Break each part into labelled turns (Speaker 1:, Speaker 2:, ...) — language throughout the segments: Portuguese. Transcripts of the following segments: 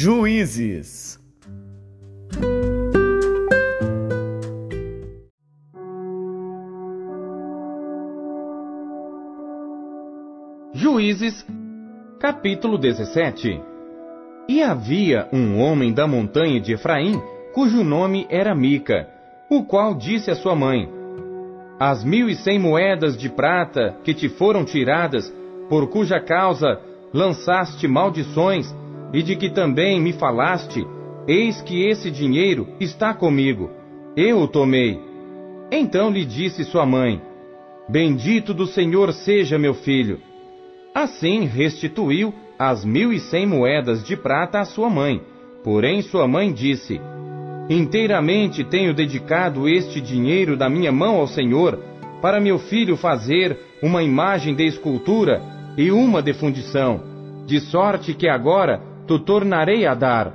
Speaker 1: Juízes.
Speaker 2: Juízes, capítulo 17 E havia um homem da montanha de Efraim, cujo nome era Mica, o qual disse à sua mãe: As mil e cem moedas de prata que te foram tiradas, por cuja causa lançaste maldições, e de que também me falaste, eis que esse dinheiro está comigo. Eu o tomei. Então lhe disse sua mãe: Bendito do Senhor seja meu filho. Assim restituiu as mil e cem moedas de prata à sua mãe. Porém sua mãe disse: Inteiramente tenho dedicado este dinheiro da minha mão ao Senhor, para meu filho fazer uma imagem de escultura e uma de fundição, de sorte que agora tu tornarei a dar.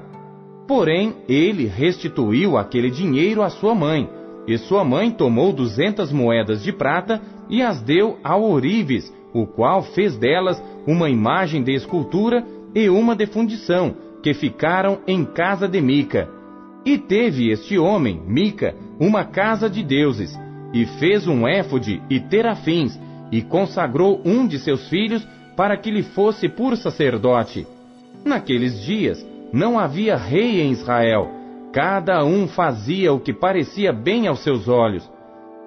Speaker 2: Porém, ele restituiu aquele dinheiro à sua mãe, e sua mãe tomou duzentas moedas de prata e as deu ao Orives, o qual fez delas uma imagem de escultura e uma de fundição, que ficaram em casa de Mica. E teve este homem, Mica, uma casa de deuses, e fez um éfode e terafins, e consagrou um de seus filhos para que lhe fosse por sacerdote. Naqueles dias não havia rei em Israel, cada um fazia o que parecia bem aos seus olhos.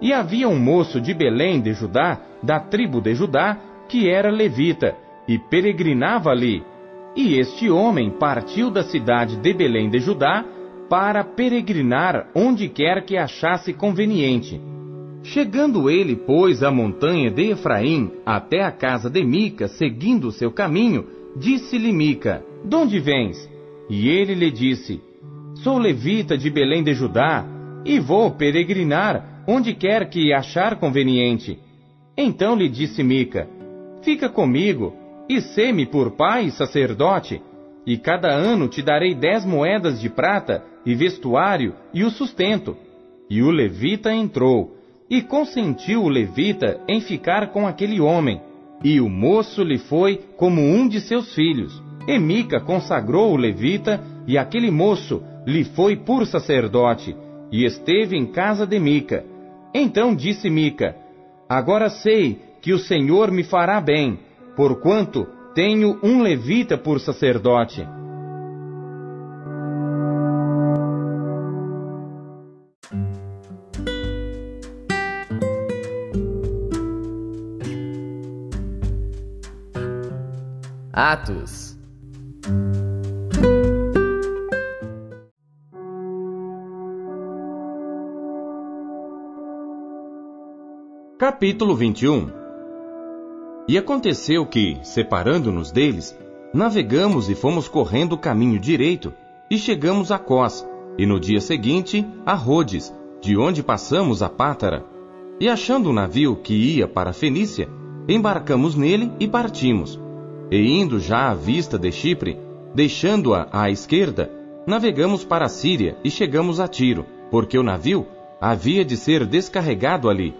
Speaker 2: E havia um moço de Belém de Judá, da tribo de Judá, que era levita, e peregrinava ali. E este homem partiu da cidade de Belém de Judá para peregrinar onde quer que achasse conveniente. Chegando ele, pois, à montanha de Efraim, até a casa de Mica, seguindo o seu caminho, Disse-lhe Mica: De onde vens? E ele lhe disse: Sou levita de Belém de Judá, e vou peregrinar onde quer que achar conveniente. Então lhe disse Mica: Fica comigo, e sê-me por pai e sacerdote, e cada ano te darei dez moedas de prata, e vestuário, e o sustento. E o levita entrou, e consentiu o levita em ficar com aquele homem. E o moço lhe foi como um de seus filhos. E Mica consagrou o levita, e aquele moço lhe foi por sacerdote, e esteve em casa de Mica. Então disse Mica: Agora sei que o Senhor me fará bem, porquanto tenho um levita por sacerdote.
Speaker 1: Atos.
Speaker 2: Capítulo 21 E aconteceu que, separando-nos deles, navegamos e fomos correndo o caminho direito, e chegamos a Cós, e no dia seguinte a Rhodes, de onde passamos a Pátara. E achando um navio que ia para a Fenícia, embarcamos nele e partimos e indo já à vista de Chipre, deixando-a à esquerda, navegamos para a Síria e chegamos a Tiro, porque o navio havia de ser descarregado ali.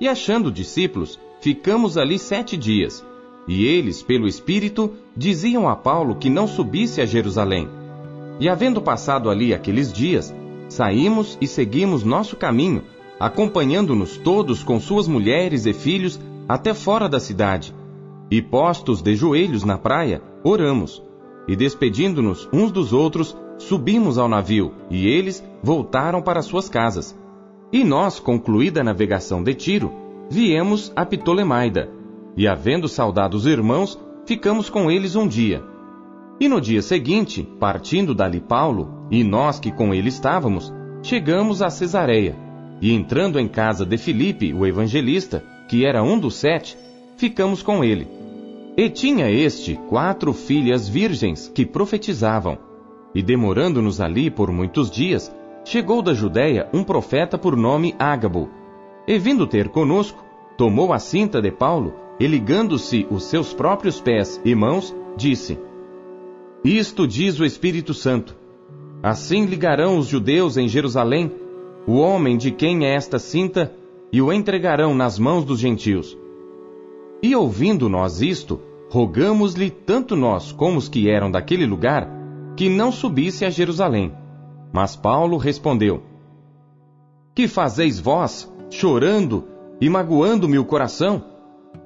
Speaker 2: E achando discípulos, ficamos ali sete dias. E eles, pelo Espírito, diziam a Paulo que não subisse a Jerusalém. E havendo passado ali aqueles dias, saímos e seguimos nosso caminho, acompanhando-nos todos com suas mulheres e filhos até fora da cidade e postos de joelhos na praia, oramos. E despedindo-nos uns dos outros, subimos ao navio, e eles voltaram para suas casas. E nós, concluída a navegação de Tiro, viemos a Ptolemaida, e havendo saudado os irmãos, ficamos com eles um dia. E no dia seguinte, partindo dali Paulo, e nós que com ele estávamos, chegamos a Cesareia, e entrando em casa de Filipe, o evangelista, que era um dos sete, ficamos com ele. E tinha este quatro filhas virgens que profetizavam. E demorando-nos ali por muitos dias, chegou da Judéia um profeta por nome Ágabo. E vindo ter conosco, tomou a cinta de Paulo e ligando-se os seus próprios pés e mãos, disse: Isto diz o Espírito Santo. Assim ligarão os judeus em Jerusalém o homem de quem é esta cinta e o entregarão nas mãos dos gentios e ouvindo nós isto, rogamos-lhe, tanto nós como os que eram daquele lugar, que não subisse a Jerusalém. Mas Paulo respondeu: Que fazeis vós, chorando e magoando-me o coração?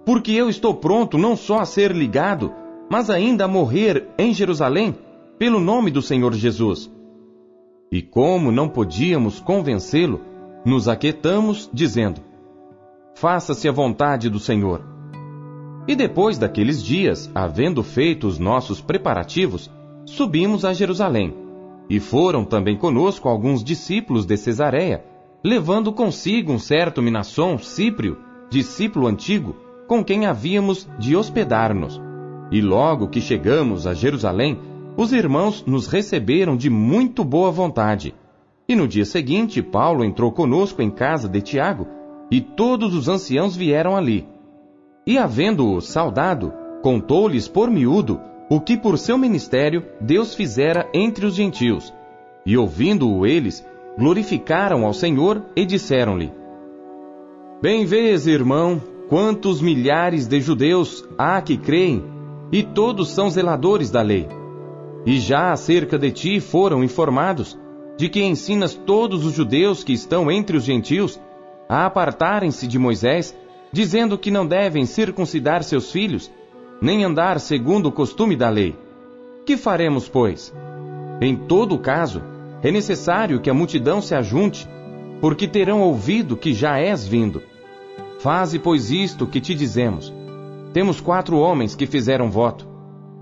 Speaker 2: Porque eu estou pronto não só a ser ligado, mas ainda a morrer em Jerusalém, pelo nome do Senhor Jesus. E como não podíamos convencê-lo, nos aquietamos, dizendo: Faça-se a vontade do Senhor. E depois daqueles dias, havendo feito os nossos preparativos, subimos a Jerusalém. E foram também conosco alguns discípulos de Cesareia, levando consigo um certo Minasson Cíprio, discípulo antigo, com quem havíamos de hospedar-nos. E logo que chegamos a Jerusalém, os irmãos nos receberam de muito boa vontade. E no dia seguinte, Paulo entrou conosco em casa de Tiago, e todos os anciãos vieram ali. E havendo-o saudado, contou-lhes por miúdo o que por seu ministério Deus fizera entre os gentios. E ouvindo-o eles, glorificaram ao Senhor e disseram-lhe: Bem vês, irmão, quantos milhares de judeus há que creem, e todos são zeladores da lei. E já acerca de ti foram informados de que ensinas todos os judeus que estão entre os gentios a apartarem-se de Moisés, dizendo que não devem circuncidar seus filhos, nem andar segundo o costume da lei. Que faremos, pois? Em todo caso, é necessário que a multidão se ajunte, porque terão ouvido que já és vindo. Faze, pois, isto que te dizemos. Temos quatro homens que fizeram voto.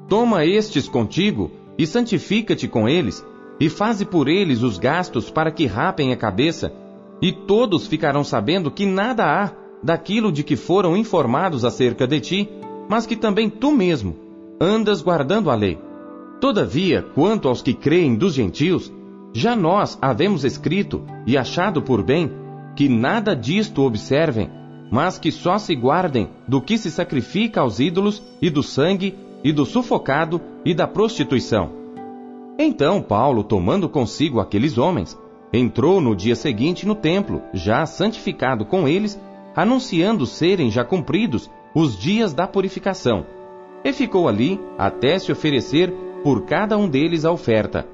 Speaker 2: Toma estes contigo e santifica-te com eles, e faze por eles os gastos para que rapem a cabeça, e todos ficarão sabendo que nada há daquilo de que foram informados acerca de ti, mas que também tu mesmo andas guardando a lei. Todavia, quanto aos que creem dos gentios, já nós havemos escrito e achado por bem que nada disto observem, mas que só se guardem do que se sacrifica aos ídolos e do sangue e do sufocado e da prostituição. Então Paulo, tomando consigo aqueles homens, entrou no dia seguinte no templo, já santificado com eles, anunciando serem já cumpridos os dias da purificação, e ficou ali até se oferecer por cada um deles a oferta.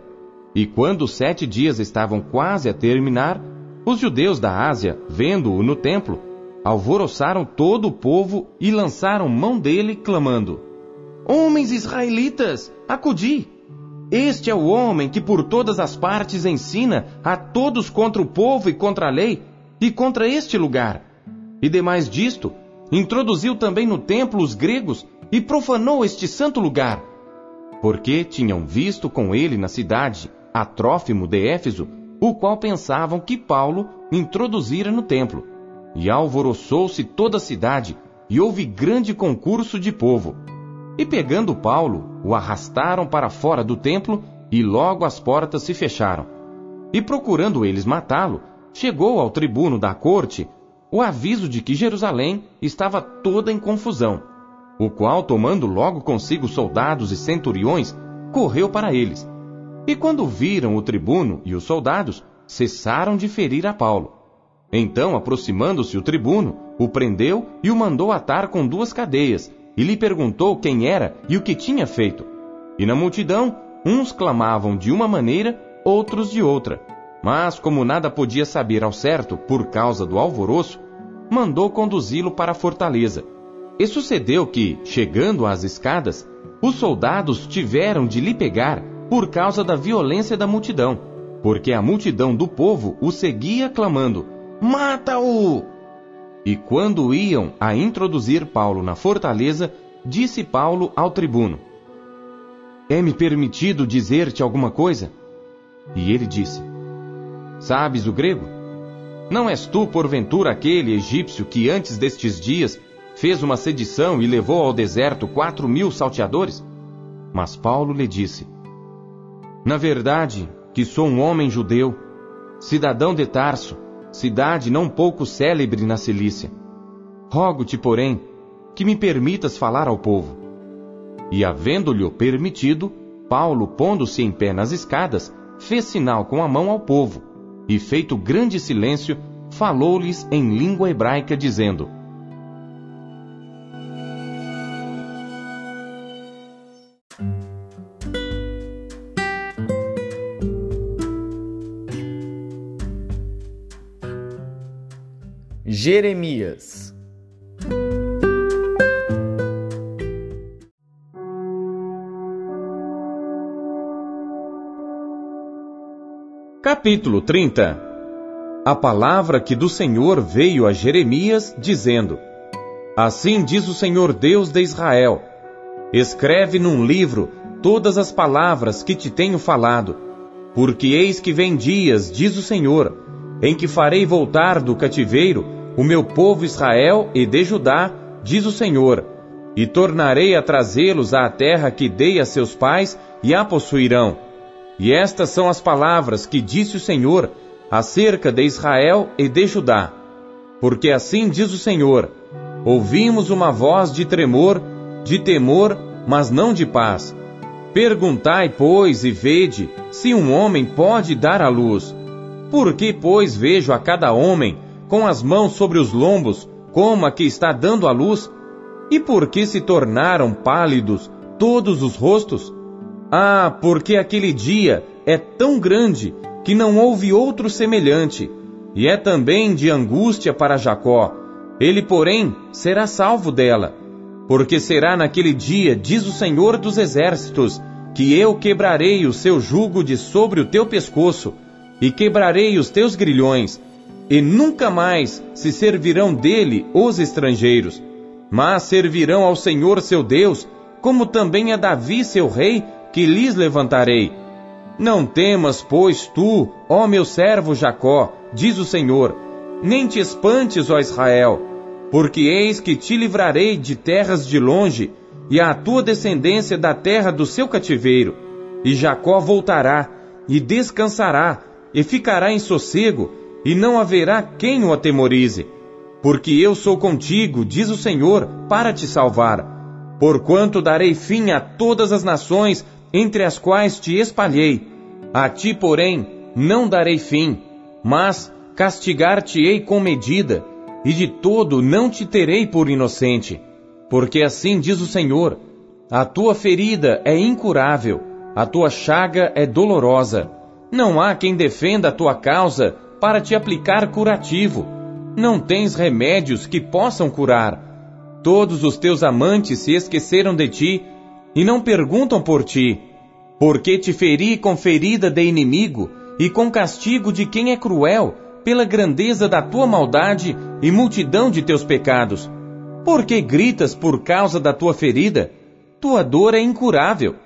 Speaker 2: E quando os sete dias estavam quase a terminar, os judeus da Ásia, vendo-o no templo, alvoroçaram todo o povo e lançaram mão dele, clamando: Homens israelitas, acudi! Este é o homem que por todas as partes ensina a todos contra o povo e contra a lei, e contra este lugar. E demais disto, introduziu também no templo os gregos e profanou este santo lugar. Porque tinham visto com ele na cidade a Trófimo de Éfeso, o qual pensavam que Paulo introduzira no templo. E alvoroçou-se toda a cidade, e houve grande concurso de povo. E pegando Paulo, o arrastaram para fora do templo, e logo as portas se fecharam. E procurando eles matá-lo, chegou ao tribuno da corte o aviso de que Jerusalém estava toda em confusão, o qual, tomando logo consigo soldados e centuriões, correu para eles e quando viram o tribuno e os soldados, cessaram de ferir a Paulo. Então, aproximando-se o tribuno, o prendeu e o mandou atar com duas cadeias, e lhe perguntou quem era e o que tinha feito. E na multidão, uns clamavam de uma maneira, outros de outra. Mas, como nada podia saber ao certo por causa do alvoroço, mandou conduzi-lo para a fortaleza. E sucedeu que, chegando às escadas, os soldados tiveram de lhe pegar por causa da violência da multidão, porque a multidão do povo o seguia clamando: Mata-o! E quando iam a introduzir Paulo na fortaleza, disse Paulo ao tribuno: É-me permitido dizer-te alguma coisa? E ele disse: Sabes o grego? Não és tu, porventura, aquele egípcio que antes destes dias fez uma sedição e levou ao deserto quatro mil salteadores? Mas Paulo lhe disse: na verdade, que sou um homem judeu, cidadão de Tarso, cidade não pouco célebre na Cilícia. Rogo-te, porém, que me permitas falar ao povo. E havendo-lhe permitido, Paulo, pondo-se em pé nas escadas, fez sinal com a mão ao povo, e feito grande silêncio, falou-lhes em língua hebraica, dizendo:
Speaker 1: Jeremias.
Speaker 2: Capítulo 30 A palavra que do Senhor veio a Jeremias, dizendo: Assim diz o Senhor Deus de Israel: Escreve num livro todas as palavras que te tenho falado, porque eis que vem dias, diz o Senhor, em que farei voltar do cativeiro o meu povo Israel e de Judá, diz o Senhor, e tornarei a trazê-los à terra que dei a seus pais e a possuirão. E estas são as palavras que disse o Senhor acerca de Israel e de Judá. Porque assim diz o Senhor: Ouvimos uma voz de tremor, de temor, mas não de paz. Perguntai, pois, e vede se um homem pode dar à luz. Por que, pois, vejo a cada homem com as mãos sobre os lombos, como a que está dando à luz? E por que se tornaram pálidos todos os rostos? Ah, porque aquele dia é tão grande que não houve outro semelhante, e é também de angústia para Jacó. Ele, porém, será salvo dela. Porque será naquele dia, diz o Senhor dos Exércitos, que eu quebrarei o seu jugo de sobre o teu pescoço, e quebrarei os teus grilhões, e nunca mais se servirão dele os estrangeiros, mas servirão ao Senhor seu Deus, como também a Davi seu rei, que lhes levantarei. Não temas, pois, tu, ó meu servo Jacó, diz o Senhor, nem te espantes, ó Israel, porque eis que te livrarei de terras de longe, e a tua descendência da terra do seu cativeiro. E Jacó voltará, e descansará, e ficará em sossego, e não haverá quem o atemorize. Porque eu sou contigo, diz o Senhor, para te salvar. Porquanto darei fim a todas as nações entre as quais te espalhei. A ti, porém, não darei fim, mas castigar-te-ei com medida, e de todo não te terei por inocente. Porque assim diz o Senhor: a tua ferida é incurável, a tua chaga é dolorosa. Não há quem defenda a tua causa para te aplicar curativo. Não tens remédios que possam curar. Todos os teus amantes se esqueceram de ti e não perguntam por ti. Porque te feri com ferida de inimigo e com castigo de quem é cruel, pela grandeza da tua maldade e multidão de teus pecados. Porque gritas por causa da tua ferida? Tua dor é incurável.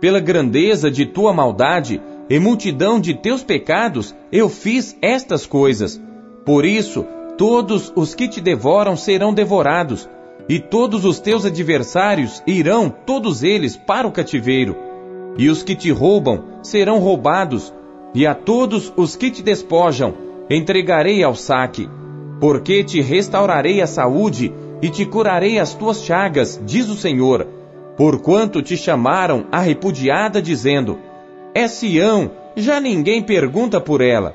Speaker 2: Pela grandeza de tua maldade e multidão de teus pecados, eu fiz estas coisas. Por isso, todos os que te devoram serão devorados, e todos os teus adversários irão, todos eles, para o cativeiro. E os que te roubam serão roubados, e a todos os que te despojam entregarei ao saque. Porque te restaurarei a saúde e te curarei as tuas chagas, diz o Senhor. Porquanto te chamaram a repudiada, dizendo: é Sião, já ninguém pergunta por ela.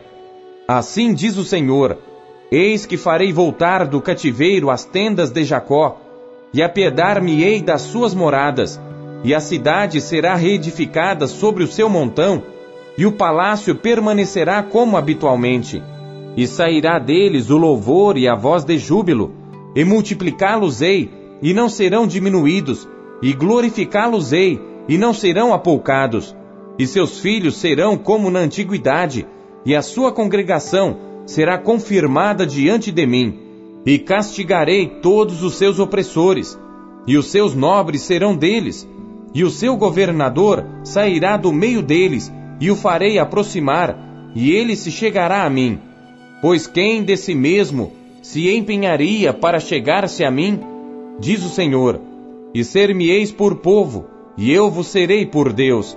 Speaker 2: Assim diz o Senhor: Eis que farei voltar do cativeiro as tendas de Jacó, e apiedar-me-ei das suas moradas, e a cidade será reedificada sobre o seu montão, e o palácio permanecerá como habitualmente. E sairá deles o louvor e a voz de júbilo, e multiplicá-los-ei, e não serão diminuídos, e glorificá-los-ei, e não serão apoucados e seus filhos serão como na antiguidade, e a sua congregação será confirmada diante de mim, e castigarei todos os seus opressores, e os seus nobres serão deles, e o seu governador sairá do meio deles, e o farei aproximar, e ele se chegará a mim. Pois quem de si mesmo se empenharia para chegar-se a mim? Diz o Senhor: E ser-me-eis por povo, e eu vos serei por Deus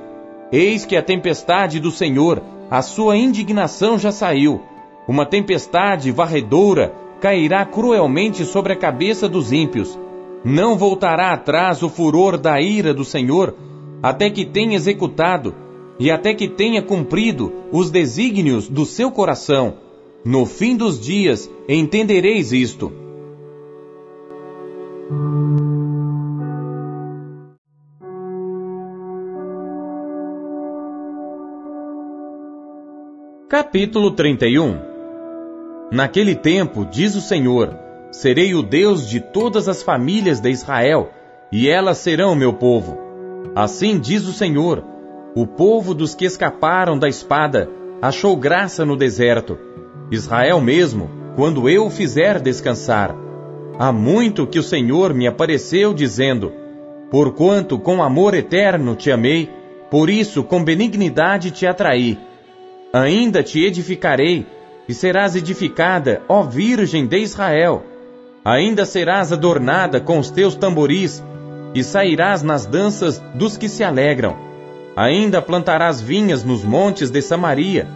Speaker 2: Eis que a tempestade do Senhor, a sua indignação já saiu. Uma tempestade varredora cairá cruelmente sobre a cabeça dos ímpios. Não voltará atrás o furor da ira do Senhor, até que tenha executado e até que tenha cumprido os desígnios do seu coração. No fim dos dias entendereis isto. Capítulo 31 Naquele tempo, diz o Senhor, serei o Deus de todas as famílias de Israel, e elas serão meu povo. Assim diz o Senhor, o povo dos que escaparam da espada achou graça no deserto. Israel mesmo, quando eu o fizer descansar. Há muito que o Senhor me apareceu dizendo: Porquanto com amor eterno te amei, por isso com benignidade te atraí. Ainda te edificarei, e serás edificada, ó Virgem de Israel. Ainda serás adornada com os teus tamboris, e sairás nas danças dos que se alegram. Ainda plantarás vinhas nos montes de Samaria.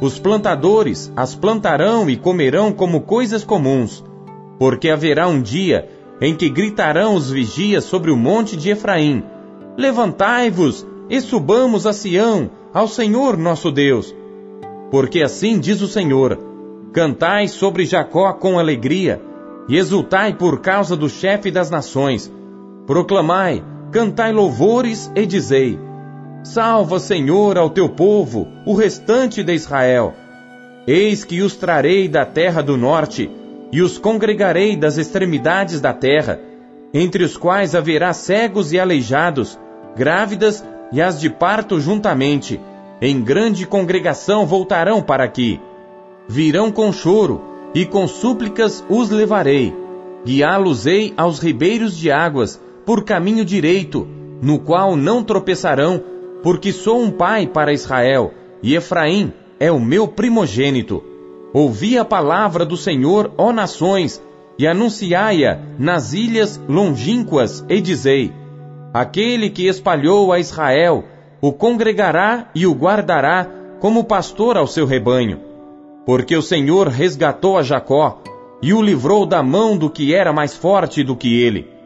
Speaker 2: Os plantadores as plantarão e comerão como coisas comuns, porque haverá um dia em que gritarão os vigias sobre o monte de Efraim: Levantai-vos e subamos a Sião, ao Senhor nosso Deus. Porque assim diz o Senhor: Cantai sobre Jacó com alegria, e exultai por causa do chefe das nações Proclamai, cantai louvores e dizei: Salva, Senhor, ao teu povo, o restante de Israel. Eis que os trarei da terra do norte, e os congregarei das extremidades da terra, entre os quais haverá cegos e aleijados, grávidas e as de parto juntamente, em grande congregação voltarão para aqui. Virão com choro, e com súplicas os levarei. Guiá-los-ei aos ribeiros de águas, por caminho direito, no qual não tropeçarão, porque sou um pai para Israel, e Efraim é o meu primogênito. Ouvi a palavra do Senhor, ó nações, e anunciai-a nas ilhas longínquas, e dizei: Aquele que espalhou a Israel, o congregará e o guardará como pastor ao seu rebanho. Porque o Senhor resgatou a Jacó e o livrou da mão do que era mais forte do que ele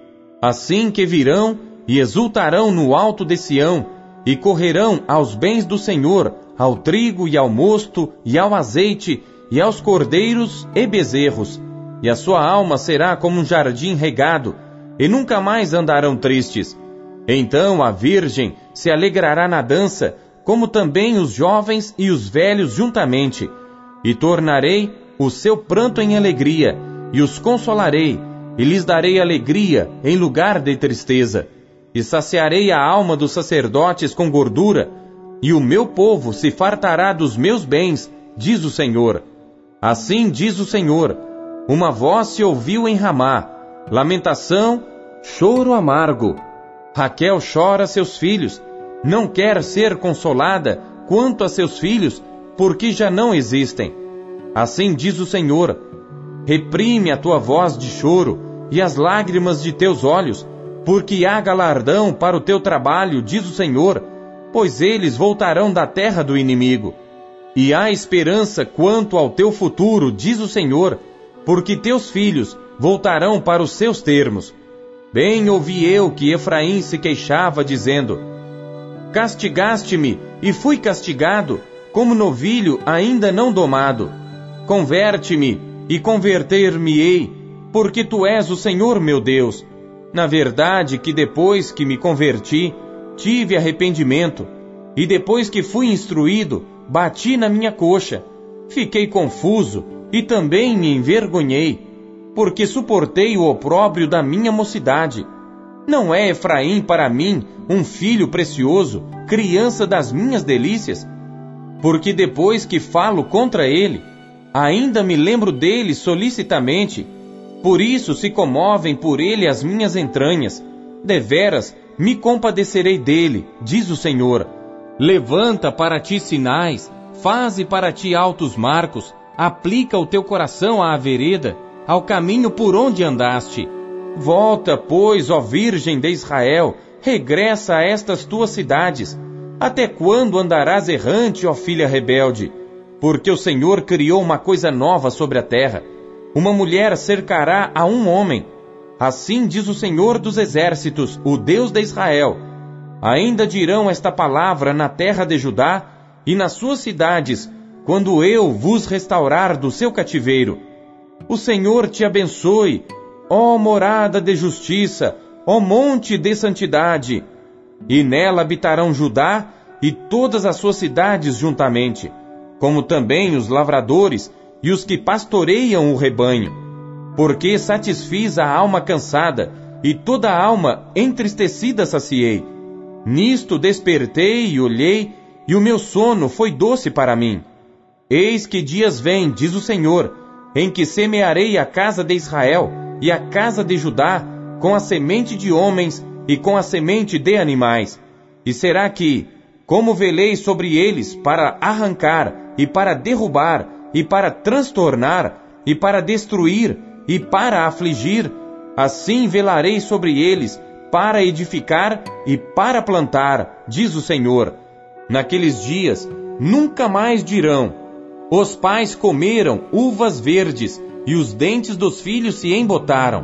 Speaker 2: assim que virão e exultarão no alto de Sião, e correrão aos bens do Senhor, ao trigo e ao mosto e ao azeite, e aos cordeiros e bezerros. E a sua alma será como um jardim regado, e nunca mais andarão tristes. Então a Virgem se alegrará na dança, como também os jovens e os velhos juntamente, e tornarei o seu pranto em alegria, e os consolarei, e lhes darei alegria em lugar de tristeza, e saciarei a alma dos sacerdotes com gordura, e o meu povo se fartará dos meus bens, diz o Senhor. Assim diz o Senhor: uma voz se ouviu em Ramá, lamentação, choro amargo. Raquel chora seus filhos, não quer ser consolada quanto a seus filhos, porque já não existem. Assim diz o Senhor: Reprime a tua voz de choro e as lágrimas de teus olhos, porque há galardão para o teu trabalho, diz o Senhor, pois eles voltarão da terra do inimigo. E há esperança quanto ao teu futuro, diz o Senhor, porque teus filhos voltarão para os seus termos. Bem ouvi eu que Efraim se queixava, dizendo: Castigaste-me e fui castigado, como novilho ainda não domado. Converte-me e converter-me-ei, porque tu és o Senhor meu Deus. Na verdade, que depois que me converti, tive arrependimento, e depois que fui instruído, bati na minha coxa. Fiquei confuso e também me envergonhei, porque suportei o opróbrio da minha mocidade. Não é Efraim para mim um filho precioso, criança das minhas delícias? Porque depois que falo contra ele, Ainda me lembro dele solicitamente, por isso se comovem por ele as minhas entranhas. Deveras me compadecerei dele, diz o Senhor. Levanta para ti sinais, faze para ti altos marcos, aplica o teu coração à vereda, ao caminho por onde andaste. Volta, pois, ó Virgem de Israel, regressa a estas tuas cidades. Até quando andarás errante, ó filha rebelde? Porque o Senhor criou uma coisa nova sobre a terra. Uma mulher cercará a um homem. Assim diz o Senhor dos exércitos, o Deus de Israel. Ainda dirão esta palavra na terra de Judá e nas suas cidades, quando eu vos restaurar do seu cativeiro. O Senhor te abençoe, ó morada de justiça, ó monte de santidade. E nela habitarão Judá e todas as suas cidades juntamente como também os lavradores e os que pastoreiam o rebanho. Porque satisfiz a alma cansada, e toda a alma entristecida saciei. Nisto despertei e olhei, e o meu sono foi doce para mim. Eis que dias vêm, diz o Senhor, em que semearei a casa de Israel e a casa de Judá com a semente de homens e com a semente de animais. E será que, como velei sobre eles para arrancar e para derrubar e para transtornar e para destruir e para afligir, assim velarei sobre eles para edificar e para plantar, diz o Senhor. Naqueles dias nunca mais dirão: Os pais comeram uvas verdes e os dentes dos filhos se embotaram.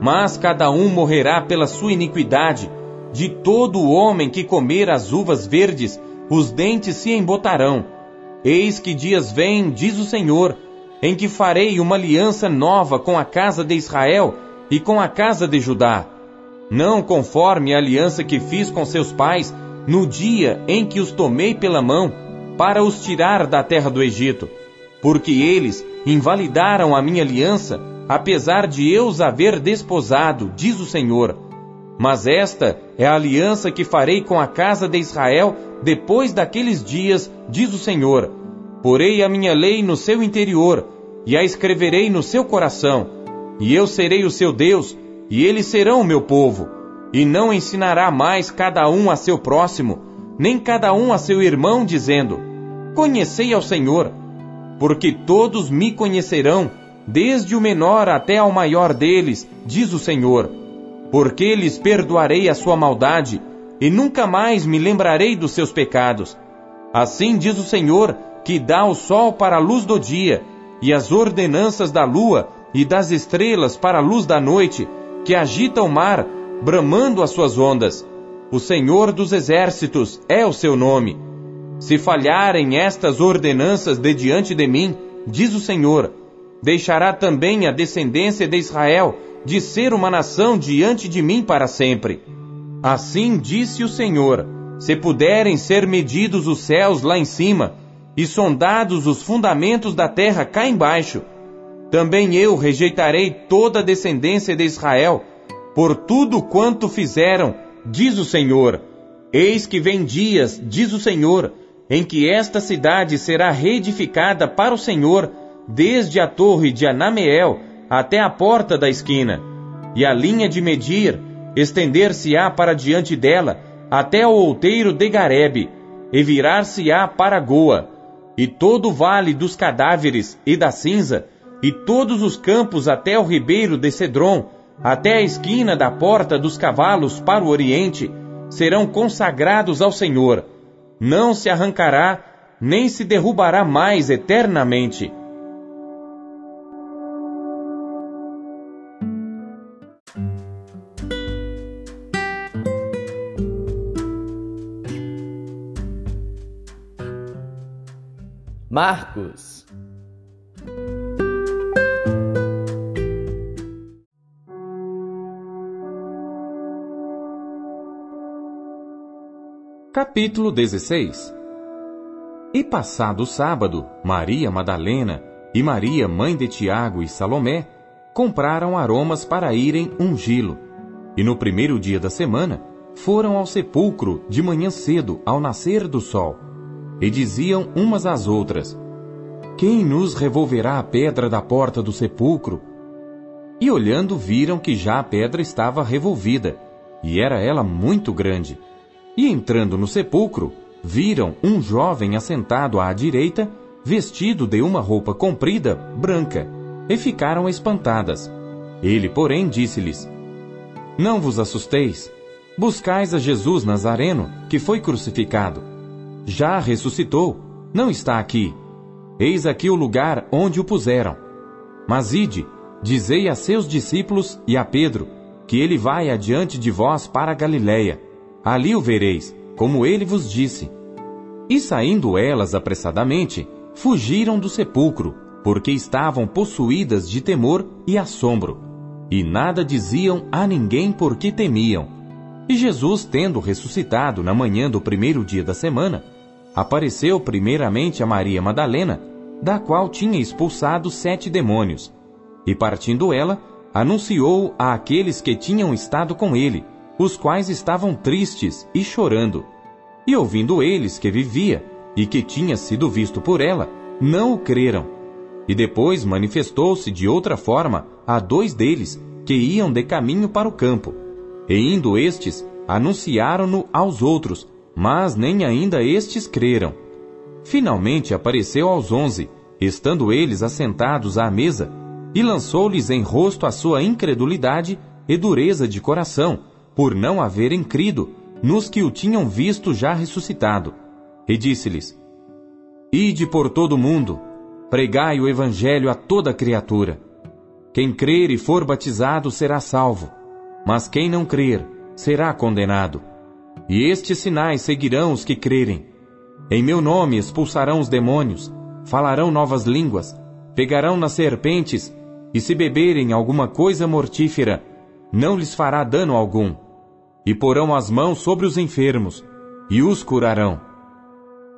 Speaker 2: Mas cada um morrerá pela sua iniquidade. De todo o homem que comer as uvas verdes, os dentes se embotarão. Eis que dias vêm, diz o Senhor, em que farei uma aliança nova com a casa de Israel e com a casa de Judá. Não conforme a aliança que fiz com seus pais no dia em que os tomei pela mão para os tirar da terra do Egito, porque eles invalidaram a minha aliança apesar de eu os haver desposado, diz o Senhor. Mas esta é a aliança que farei com a casa de Israel depois daqueles dias, diz o Senhor. Porei a minha lei no seu interior, e a escreverei no seu coração, e eu serei o seu Deus, e eles serão o meu povo. E não ensinará mais cada um a seu próximo, nem cada um a seu irmão, dizendo: Conhecei ao Senhor, porque todos me conhecerão desde o menor até ao maior deles, diz o Senhor. Porque lhes perdoarei a sua maldade, e nunca mais me lembrarei dos seus pecados. Assim diz o Senhor, que dá o sol para a luz do dia, e as ordenanças da lua e das estrelas para a luz da noite, que agita o mar, bramando as suas ondas. O Senhor dos exércitos é o seu nome. Se falharem estas ordenanças de diante de mim, diz o Senhor, deixará também a descendência de Israel de ser uma nação diante de mim para sempre. Assim disse o Senhor: se puderem ser medidos os céus lá em cima, e sondados os fundamentos da terra cá embaixo, também eu rejeitarei toda a descendência de Israel, por tudo quanto fizeram, diz o Senhor. Eis que vem dias, diz o Senhor, em que esta cidade será reedificada para o Senhor, desde a torre de Anameel até a porta da esquina, e a linha de medir estender-se-á para diante dela até o outeiro de Garebe, e virar-se-á para Goa, e todo o vale dos cadáveres e da cinza, e todos os campos até o ribeiro de Cedron, até a esquina da porta dos cavalos para o oriente, serão consagrados ao Senhor. Não se arrancará, nem se derrubará mais eternamente
Speaker 1: Marcos.
Speaker 2: Capítulo 16 E passado o sábado, Maria Madalena e Maria, mãe de Tiago e Salomé, compraram aromas para irem ungí-lo. E no primeiro dia da semana, foram ao sepulcro de manhã cedo, ao nascer do sol e diziam umas às outras: Quem nos revolverá a pedra da porta do sepulcro? E olhando, viram que já a pedra estava revolvida, e era ela muito grande. E entrando no sepulcro, viram um jovem assentado à direita, vestido de uma roupa comprida, branca, e ficaram espantadas. Ele, porém, disse-lhes: Não vos assusteis. Buscais a Jesus Nazareno, que foi crucificado já ressuscitou, não está aqui. Eis aqui o lugar onde o puseram. Mas ide, dizei a seus discípulos e a Pedro, que ele vai adiante de vós para a Galiléia. Ali o vereis, como ele vos disse. E saindo elas apressadamente, fugiram do sepulcro, porque estavam possuídas de temor e assombro. E nada diziam a ninguém porque temiam. E Jesus, tendo ressuscitado na manhã do primeiro dia da semana, apareceu primeiramente a Maria Madalena, da qual tinha expulsado sete demônios. E partindo ela, anunciou a aqueles que tinham estado com ele, os quais estavam tristes e chorando. E ouvindo eles que vivia e que tinha sido visto por ela, não o creram. E depois manifestou-se de outra forma a dois deles que iam de caminho para o campo. E indo estes, anunciaram-no aos outros, mas nem ainda estes creram. Finalmente apareceu aos onze, estando eles assentados à mesa, e lançou-lhes em rosto a sua incredulidade e dureza de coração, por não haverem crido nos que o tinham visto já ressuscitado. E disse-lhes: Ide por todo o mundo, pregai o evangelho a toda criatura. Quem crer e for batizado será salvo, mas quem não crer será condenado. E estes sinais seguirão os que crerem. Em meu nome expulsarão os demônios, falarão novas línguas, pegarão nas serpentes, e se beberem alguma coisa mortífera, não lhes fará dano algum. E porão as mãos sobre os enfermos, e os curarão.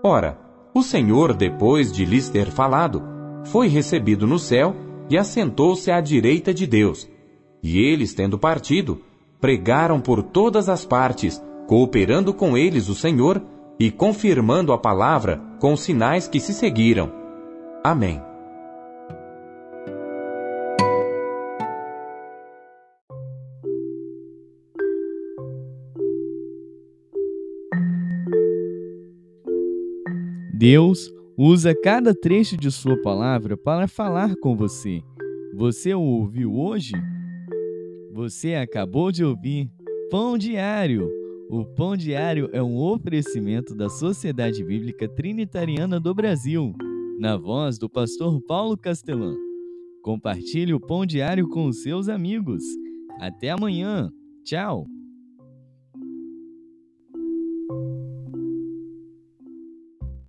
Speaker 2: Ora, o Senhor, depois de lhes ter falado, foi recebido no céu e assentou-se à direita de Deus. E eles, tendo partido, pregaram por todas as partes, cooperando com eles o Senhor e confirmando a palavra com os sinais que se seguiram. Amém.
Speaker 3: Deus usa cada trecho de Sua palavra para falar com você. Você o ouviu hoje? Você acabou de ouvir Pão Diário. O Pão Diário é um oferecimento da Sociedade Bíblica Trinitariana do Brasil, na voz do pastor Paulo Castelã. Compartilhe o Pão Diário com os seus amigos. Até amanhã. Tchau.